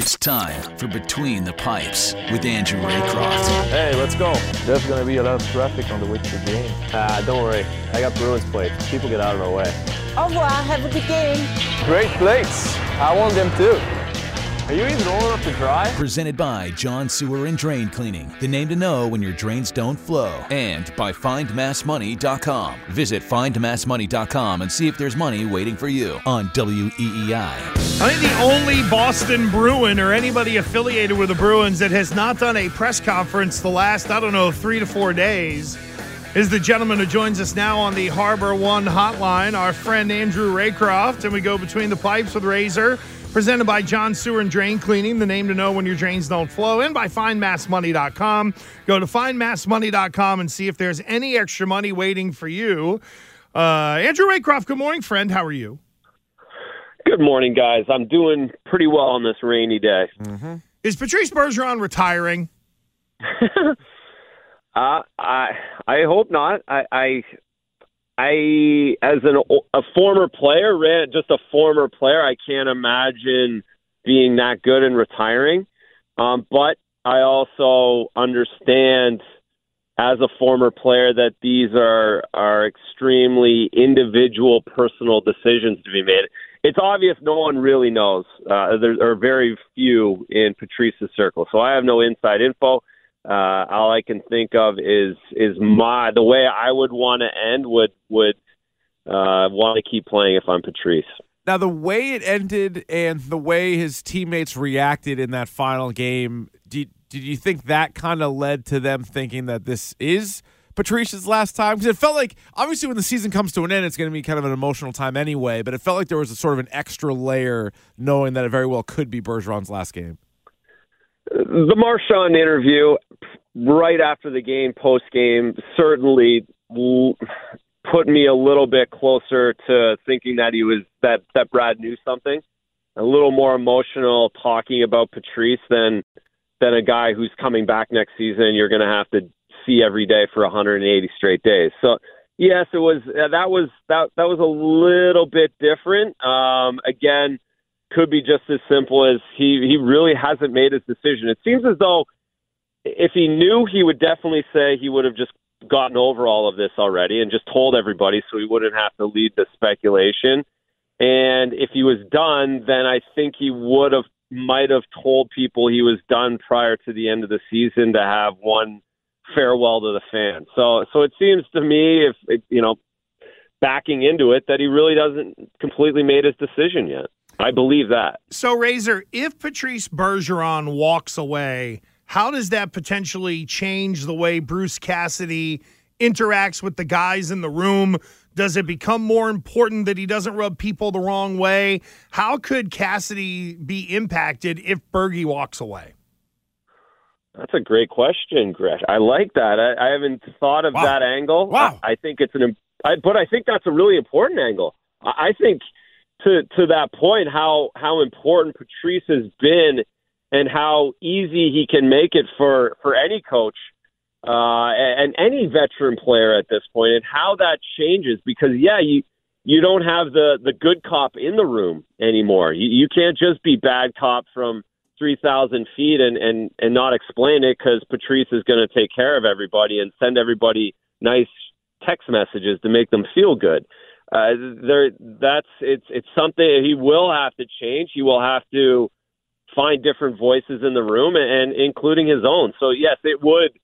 It's time for Between the Pipes with Andrew Raycroft. Hey, let's go. There's going to be a lot of traffic on the way to the game. Ah, don't worry. I got Bruins plates. People get out of my way. Au revoir. Have a good game. Great plates. I want them too. Are you even old enough to drive? Presented by John Sewer and Drain Cleaning, the name to know when your drains don't flow. And by FindMassMoney.com. Visit FindMassMoney.com and see if there's money waiting for you on WEEI. I think the only Boston Bruin or anybody affiliated with the Bruins that has not done a press conference the last, I don't know, three to four days is the gentleman who joins us now on the Harbor One hotline, our friend Andrew Raycroft. And we go between the pipes with Razor, presented by John Sewer and Drain Cleaning, the name to know when your drains don't flow, and by FindMassMoney.com. Go to FindMassMoney.com and see if there's any extra money waiting for you. Uh, Andrew Raycroft, good morning, friend. How are you? Good morning, guys. I'm doing pretty well on this rainy day. Is Patrice Bergeron retiring? Uh, I I hope not. I I, I as an a former player, ran just a former player, I can't imagine being that good and retiring. Um, but I also understand as a former player that these are are extremely individual, personal decisions to be made. It's obvious no one really knows. Uh, there are very few in Patrice's circle, so I have no inside info. Uh, all I can think of is is my the way I would want to end would would uh, want to keep playing if I'm Patrice. Now, the way it ended and the way his teammates reacted in that final game, did, did you think that kind of led to them thinking that this is Patrice's last time? Because it felt like, obviously, when the season comes to an end, it's going to be kind of an emotional time anyway, but it felt like there was a sort of an extra layer knowing that it very well could be Bergeron's last game. The Marchand interview right after the game, post game, certainly put me a little bit closer to thinking that he was that that Brad knew something. A little more emotional talking about Patrice than than a guy who's coming back next season. You're going to have to see every day for 180 straight days. So yes, it was that was that that was a little bit different. Um, again, could be just as simple as he he really hasn't made his decision. It seems as though if he knew, he would definitely say he would have just gotten over all of this already and just told everybody so he wouldn't have to lead the speculation. And if he was done, then I think he would have might have told people he was done prior to the end of the season to have one farewell to the fans. So so it seems to me if you know backing into it that he really doesn't completely made his decision yet. I believe that. So, Razor, if Patrice Bergeron walks away, how does that potentially change the way Bruce Cassidy interacts with the guys in the room? Does it become more important that he doesn't rub people the wrong way? How could Cassidy be impacted if Bergie walks away? That's a great question, Gresh. I like that. I, I haven't thought of Wow. that angle. Wow. I, I think it's an, I, but I think that's a really important angle. I, I think to to that point, how how important Patrice has been, and how easy he can make it for for any coach uh, and, any veteran player at this point, and how that changes. Because yeah, you you don't have the the good cop in the room anymore. You, you can't just be bad cop from three thousand feet and and and not explain it because Patrice is going to take care of everybody and send everybody nice text messages to make them feel good. Uh, there, that's it's it's something he will have to change. He will have to find different voices in the room, and, and including his own. So yes, it would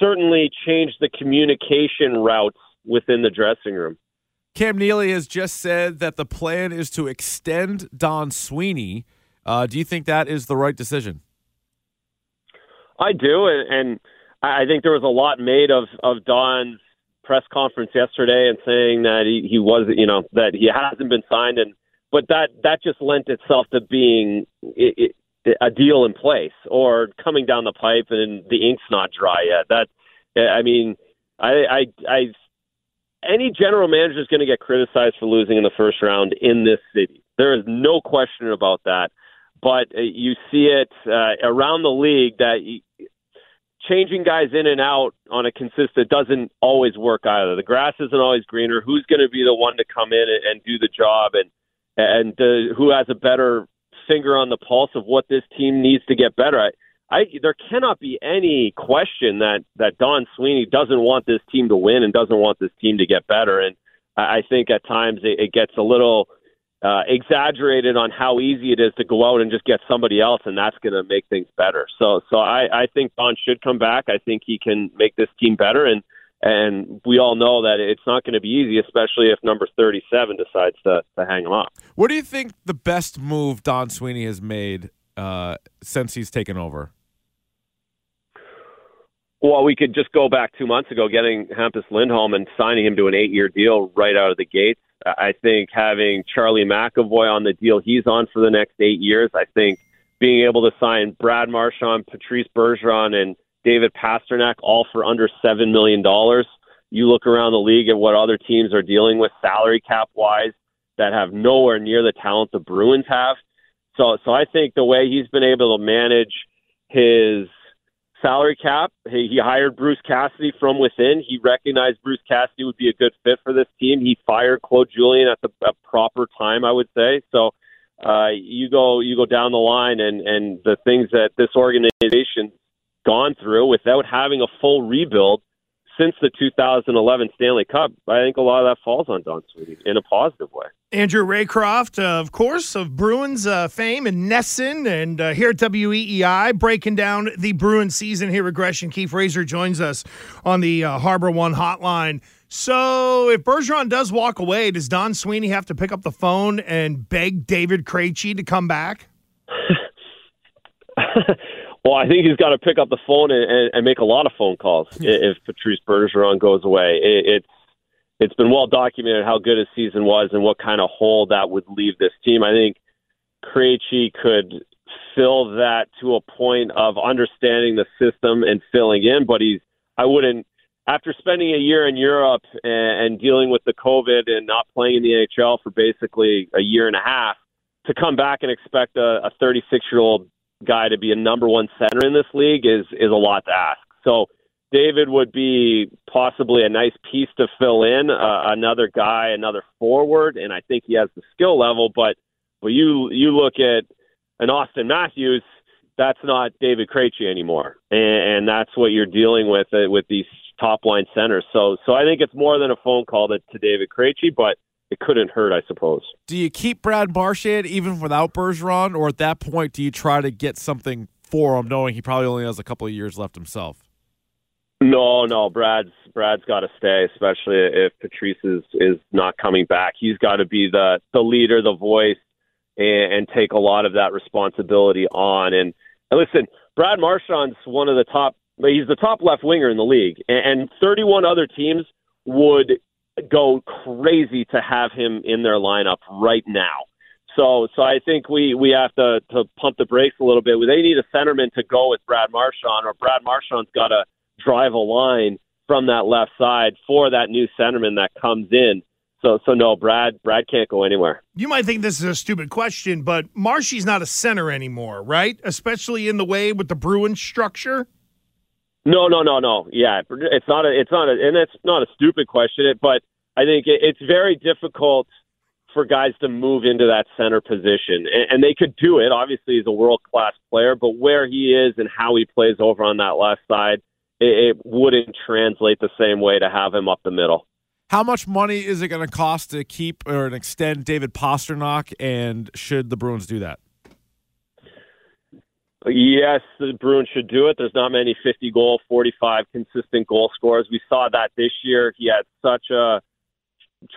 certainly change the communication routes within the dressing room. Cam Neely has just said that the plan is to extend Don Sweeney. Uh, do you think that is the right decision? I do, and, and I I think there was a lot made of of Don's press conference yesterday and saying that he, he was, you know, that he hasn't been signed, and but that that just lent itself to being it, it, a deal in place or coming down the pipe and the ink's not dry yet. That I mean, I I, I any general manager is going to get criticized for losing in the first round in this city. There is no question about that. But uh, you see it uh, around the league that changing guys in and out on a consistent doesn't always work either. The grass isn't always greener. Who's going to be the one to come in and, and do the job, and and uh, who has a better finger on the pulse of what this team needs to get better. I, I there cannot be any question that that Don Sweeney doesn't want this team to win and doesn't want this team to get better. And I, I think at times it, it gets a little uh, exaggerated on how easy it is to go out and just get somebody else, and that's going to make things better. So, so I, I think Don should come back. I think he can make this team better, and and we all know that it's not going to be easy, especially if number 37 decides to, to hang him up. What do you think the best move Don Sweeney has made uh, since he's taken over? Well, we could just go back two months ago, getting Hampus Lindholm and signing him to an eight-year deal right out of the gates. I think having Charlie McAvoy on the deal he's on for the next eight years, I think being able to sign Brad Marchand, Patrice Bergeron, and David Pastrnak all for under $7 million. You look around the league at what other teams are dealing with salary cap wise that have nowhere near the talent the Bruins have. So, so I think the way he's been able to manage his salary cap. He, he hired Bruce Cassidy from within. He recognized Bruce Cassidy would be a good fit for this team. He fired Claude Julien at the at proper time, I would say. So uh, you go you go down the line, and and the things that this organization gone through without having a full rebuild since the 2011 Stanley Cup, I think a lot of that falls on Don Sweeney in a positive way. Andrew Raycroft, uh, of course, of Bruins uh, fame and NESN, and uh, here at WEEI, breaking down the Bruins season here. Regression Keefe Razor joins us on the uh, Harbor One hotline. So, if Bergeron does walk away, does Don Sweeney have to pick up the phone and beg David Krejci to come back? Well, I think he's got to pick up the phone and, and, and make a lot of phone calls if Patrice Bergeron goes away. It, it's it's been well documented how good his season was and what kind of hole that would leave this team. I think Krejci could fill that to a point of understanding the system and filling in, but he's I wouldn't after spending a year in Europe and, and dealing with the COVID and not playing in the NHL for basically a year and a half to come back and expect a 36 year old guy to be a number one center in this league is is a lot to ask. So David would be possibly a nice piece to fill in uh, another guy, another forward, and I think he has the skill level. But but you you look at an Auston Matthews, that's not David Krejci anymore, and, and that's what you're dealing with uh, with these top line centers. So so I think it's more than a phone call to, to David Krejci, but it couldn't hurt, I suppose. Do you keep Brad Marchand even without Bergeron, or at that point, do you try to get something for him, knowing he probably only has a couple of years left himself? No, no, Brad's Brad's got to stay, especially if Patrice is is not coming back. He's got to be the the leader, the voice, and, and take a lot of that responsibility on. And, and listen, Brad Marchand's one of the top. He's the top left winger in the league, and, and 31 other teams would go crazy to have him in their lineup right now. So, so I think we we have to to pump the brakes a little bit. They need a centerman to go with Brad Marchand, or Brad Marchand's got to drive a line from that left side for that new centerman that comes in. So, so no, Brad, Brad can't go anywhere. You might think this is a stupid question, but Marshy's not a center anymore, right? Especially in the way with the Bruins structure. No, no, no, no. Yeah, it's not a, it's not a, and it's not a stupid question, It, but I think it, it's very difficult for guys to move into that center position, and, and they could do it. Obviously, he's a world class player, but where he is and how he plays over on that left side, it, it wouldn't translate the same way to have him up the middle. How much money is it going to cost to keep or extend David Pastrnak, and should the Bruins do that? Yes, the Bruins should do it. There's not many 50 goal, 45 consistent goal scorers. We saw that this year. He had such a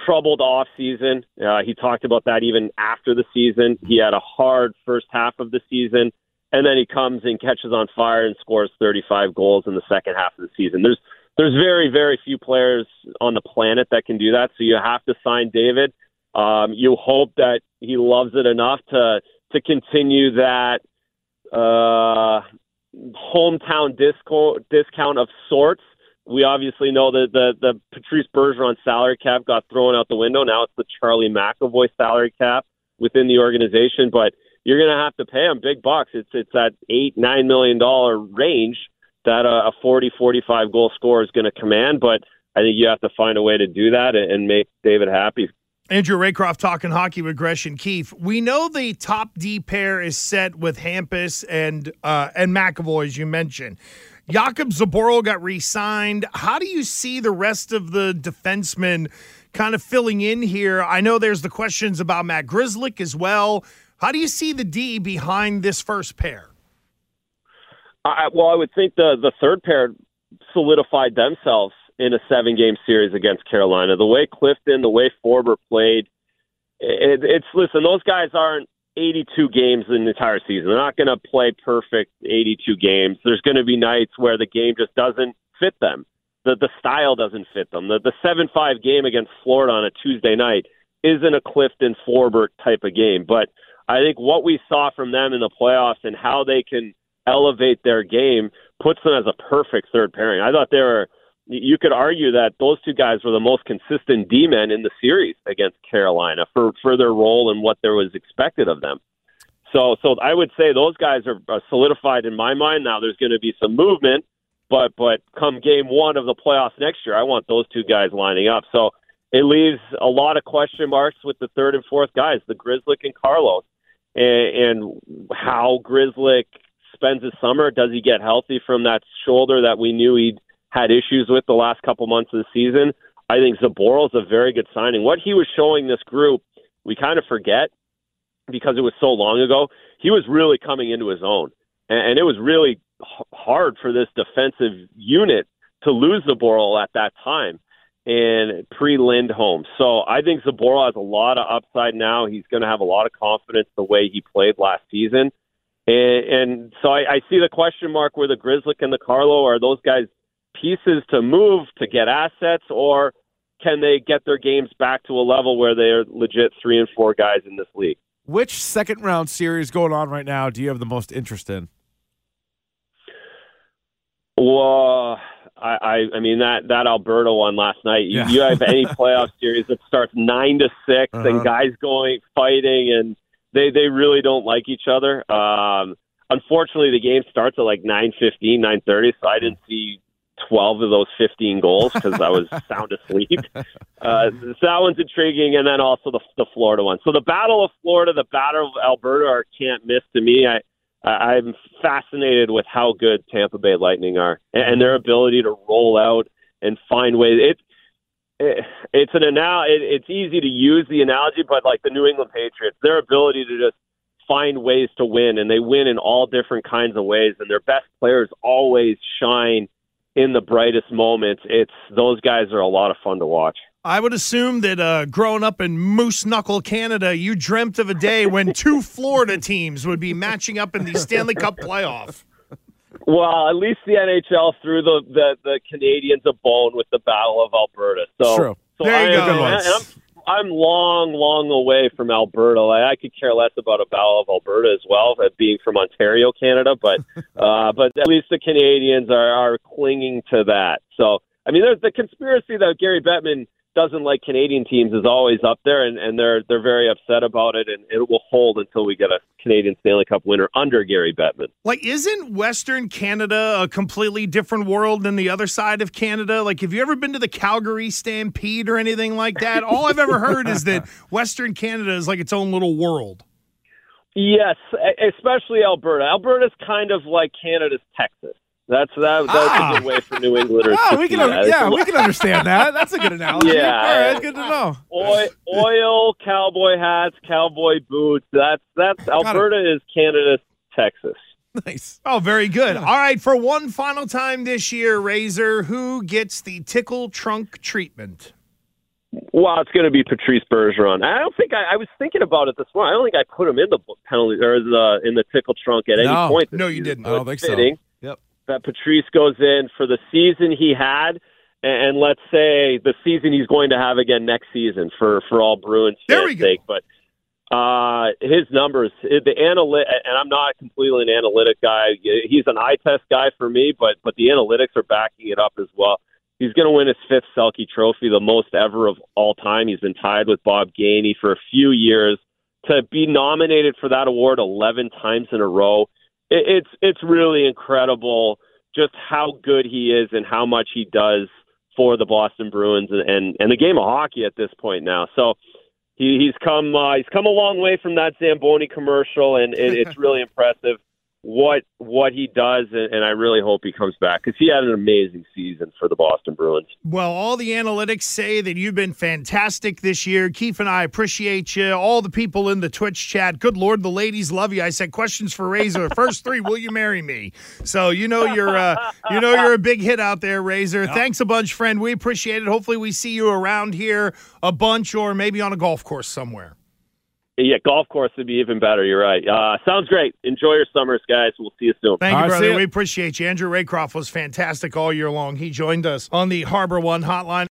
troubled off season. Uh, he talked about that even after the season. He had a hard first half of the season, and then he comes and catches on fire and scores 35 goals in the second half of the season. There's there's very very few players on the planet that can do that. So you have to sign David. Um, you hope that he loves it enough to to continue that uh, hometown disco, discount of sorts. We obviously know that the, the Patrice Bergeron salary cap got thrown out the window. Now it's the Charlie McAvoy salary cap within the organization, but you're going to have to pay him big bucks. It's it's that eight nine million dollar range that a, a 40 45 goal scorer is going to command. But I think you have to find a way to do that and, and make David happy Andrew Raycroft talking hockey with Gresh and Keefe. We know the top D pair is set with Hampus and uh, and McAvoy, as you mentioned. Jakub Zboril got re-signed. How do you see the rest of the defensemen kind of filling in here? I know there's the questions about Matt Grzelcyk as well. How do you see the D behind this first pair? I, well, I would think the the third pair solidified themselves in a seven game series against Carolina. The way Clifton, the way Forbort played, it, it's listen. Those guys aren't 82 games in the entire season. They're not going to play perfect 82 games. There's going to be nights where the game just doesn't fit them. The the style doesn't fit them. The the seven five game against Florida on a Tuesday night isn't a Clifton Forbort type of game. But I think what we saw from them in the playoffs and how they can elevate their game puts them as a perfect third pairing. I thought they were you could argue that those two guys were the most consistent D men in the series against Carolina for for their role and what there was expected of them. So so I would say those guys are, are solidified in my mind. Now there's going to be some movement, but but come game one of the playoffs next year, I want those two guys lining up. So it leaves a lot of question marks with the third and fourth guys, the Grzelcyk and Carlos, and, and how Grzelcyk spends his summer. Does he get healthy from that shoulder that we knew he'd had issues with the last couple months of the season. I think Zboril is a very good signing. What he was showing this group, we kind of forget because it was so long ago. He was really coming into his own, and, it was really hard for this defensive unit to lose Zboril at that time and pre Lindholm. So I think Zboril has a lot of upside now. He's going to have a lot of confidence the way he played last season. And, and so I, I see the question mark where the Grzelcyk and the Carlo are those guys pieces to move to get assets, or can they get their games back to a level where they're legit three and four guys in this league? Which second round series going on right now do you have the most interest in? Well, I, I, I mean that that Alberta one last night. You, yeah. you have any playoff series that starts nine to 6 uh-huh. and guys going fighting, and they they really don't like each other. Um, unfortunately, the game starts at like nine fifteen, nine thirty, so I didn't see 12 of those 15 goals because I was sound asleep. Uh, so that one's intriguing, and then also the, the Florida one. So the Battle of Florida, the Battle of Alberta are can't miss to me. I, I I'm fascinated with how good Tampa Bay Lightning are and, and their ability to roll out and find ways. It, it it's an anal. It, it's easy to use the analogy, but like the New England Patriots, their ability to just find ways to win, and they win in all different kinds of ways, and their best players always shine in the brightest moments, it's those guys are a lot of fun to watch. I would assume that uh, growing up in Moose Knuckle, Canada, you dreamt of a day when two Florida teams would be matching up in the Stanley Cup playoff. Well, at least the NHL threw the, the, the Canadians a bone with the Battle of Alberta. So, True. so there you I, go. I'm, long, long away from Alberta. Like, I could care less about a Battle of Alberta as well, as being from Ontario, Canada. But uh, but at least the Canadians are are clinging to that. So I mean, there's the conspiracy that Gary Bettman doesn't like Canadian teams is always up there, and, and they're they're very upset about it, and it will hold until we get a Canadian Stanley Cup winner under Gary Bettman. Like, isn't Western Canada a completely different world than the other side of Canada? Like, have you ever been to the Calgary Stampede or anything like that? All I've ever heard is that Western Canada is like its own little world. Yes, especially Alberta. Alberta's kind of like Canada's Texas. That's that. That's ah. a good way for New Englanders. Oh, we can, yeah, we can understand that. That's a good analogy. Yeah, all right, good to know. Oil, oil, cowboy hats, cowboy boots. That's that's Alberta is Canada's Texas. Nice. Oh, very good. All right, for one final time this year, Razor, who gets the tickle trunk treatment? Well, it's going to be Patrice Bergeron. I don't think I, I was thinking about it this morning. I don't think I put him in the penalty or the in the tickle trunk at no. any point. No, you didn't. I don't think fitting. so. That Patrice goes in for the season he had, and, and let's say the season he's going to have again next season for for all Bruins fans' sake. But uh, his numbers, the analytic, and I'm not completely an analytic guy. He's an eye test guy for me, but but the analytics are backing it up as well. He's going to win his fifth Selke Trophy, the most ever of all time. He's been tied with Bob Gainey for a few years. To be nominated for that award 11 times in a row it's it's really incredible just how good he is and how much he does for the Boston Bruins and, and, and the game of hockey at this point now. So he, he's come uh, he's come a long way from that Zamboni commercial, and it, it's really impressive what what he does, and, and I really hope he comes back because he had an amazing season for the Boston Bruins. Well, all the analytics say that you've been fantastic this year. Keefe and I appreciate you. All the people in the Twitch chat, good Lord, the ladies love you. I said questions for Razor. First three, will you marry me? So you know you're uh, you know you're a big hit out there, Razor. Yep. Thanks a bunch, friend. We appreciate it. Hopefully, we see you around here a bunch, or maybe on a golf course somewhere. Yeah, golf course would be even better. You're right. Uh, sounds great. Enjoy your summers, guys. We'll see you soon. Thank you, brother. We appreciate you. Andrew Raycroft was fantastic all year long. He joined us on the Harbor One hotline.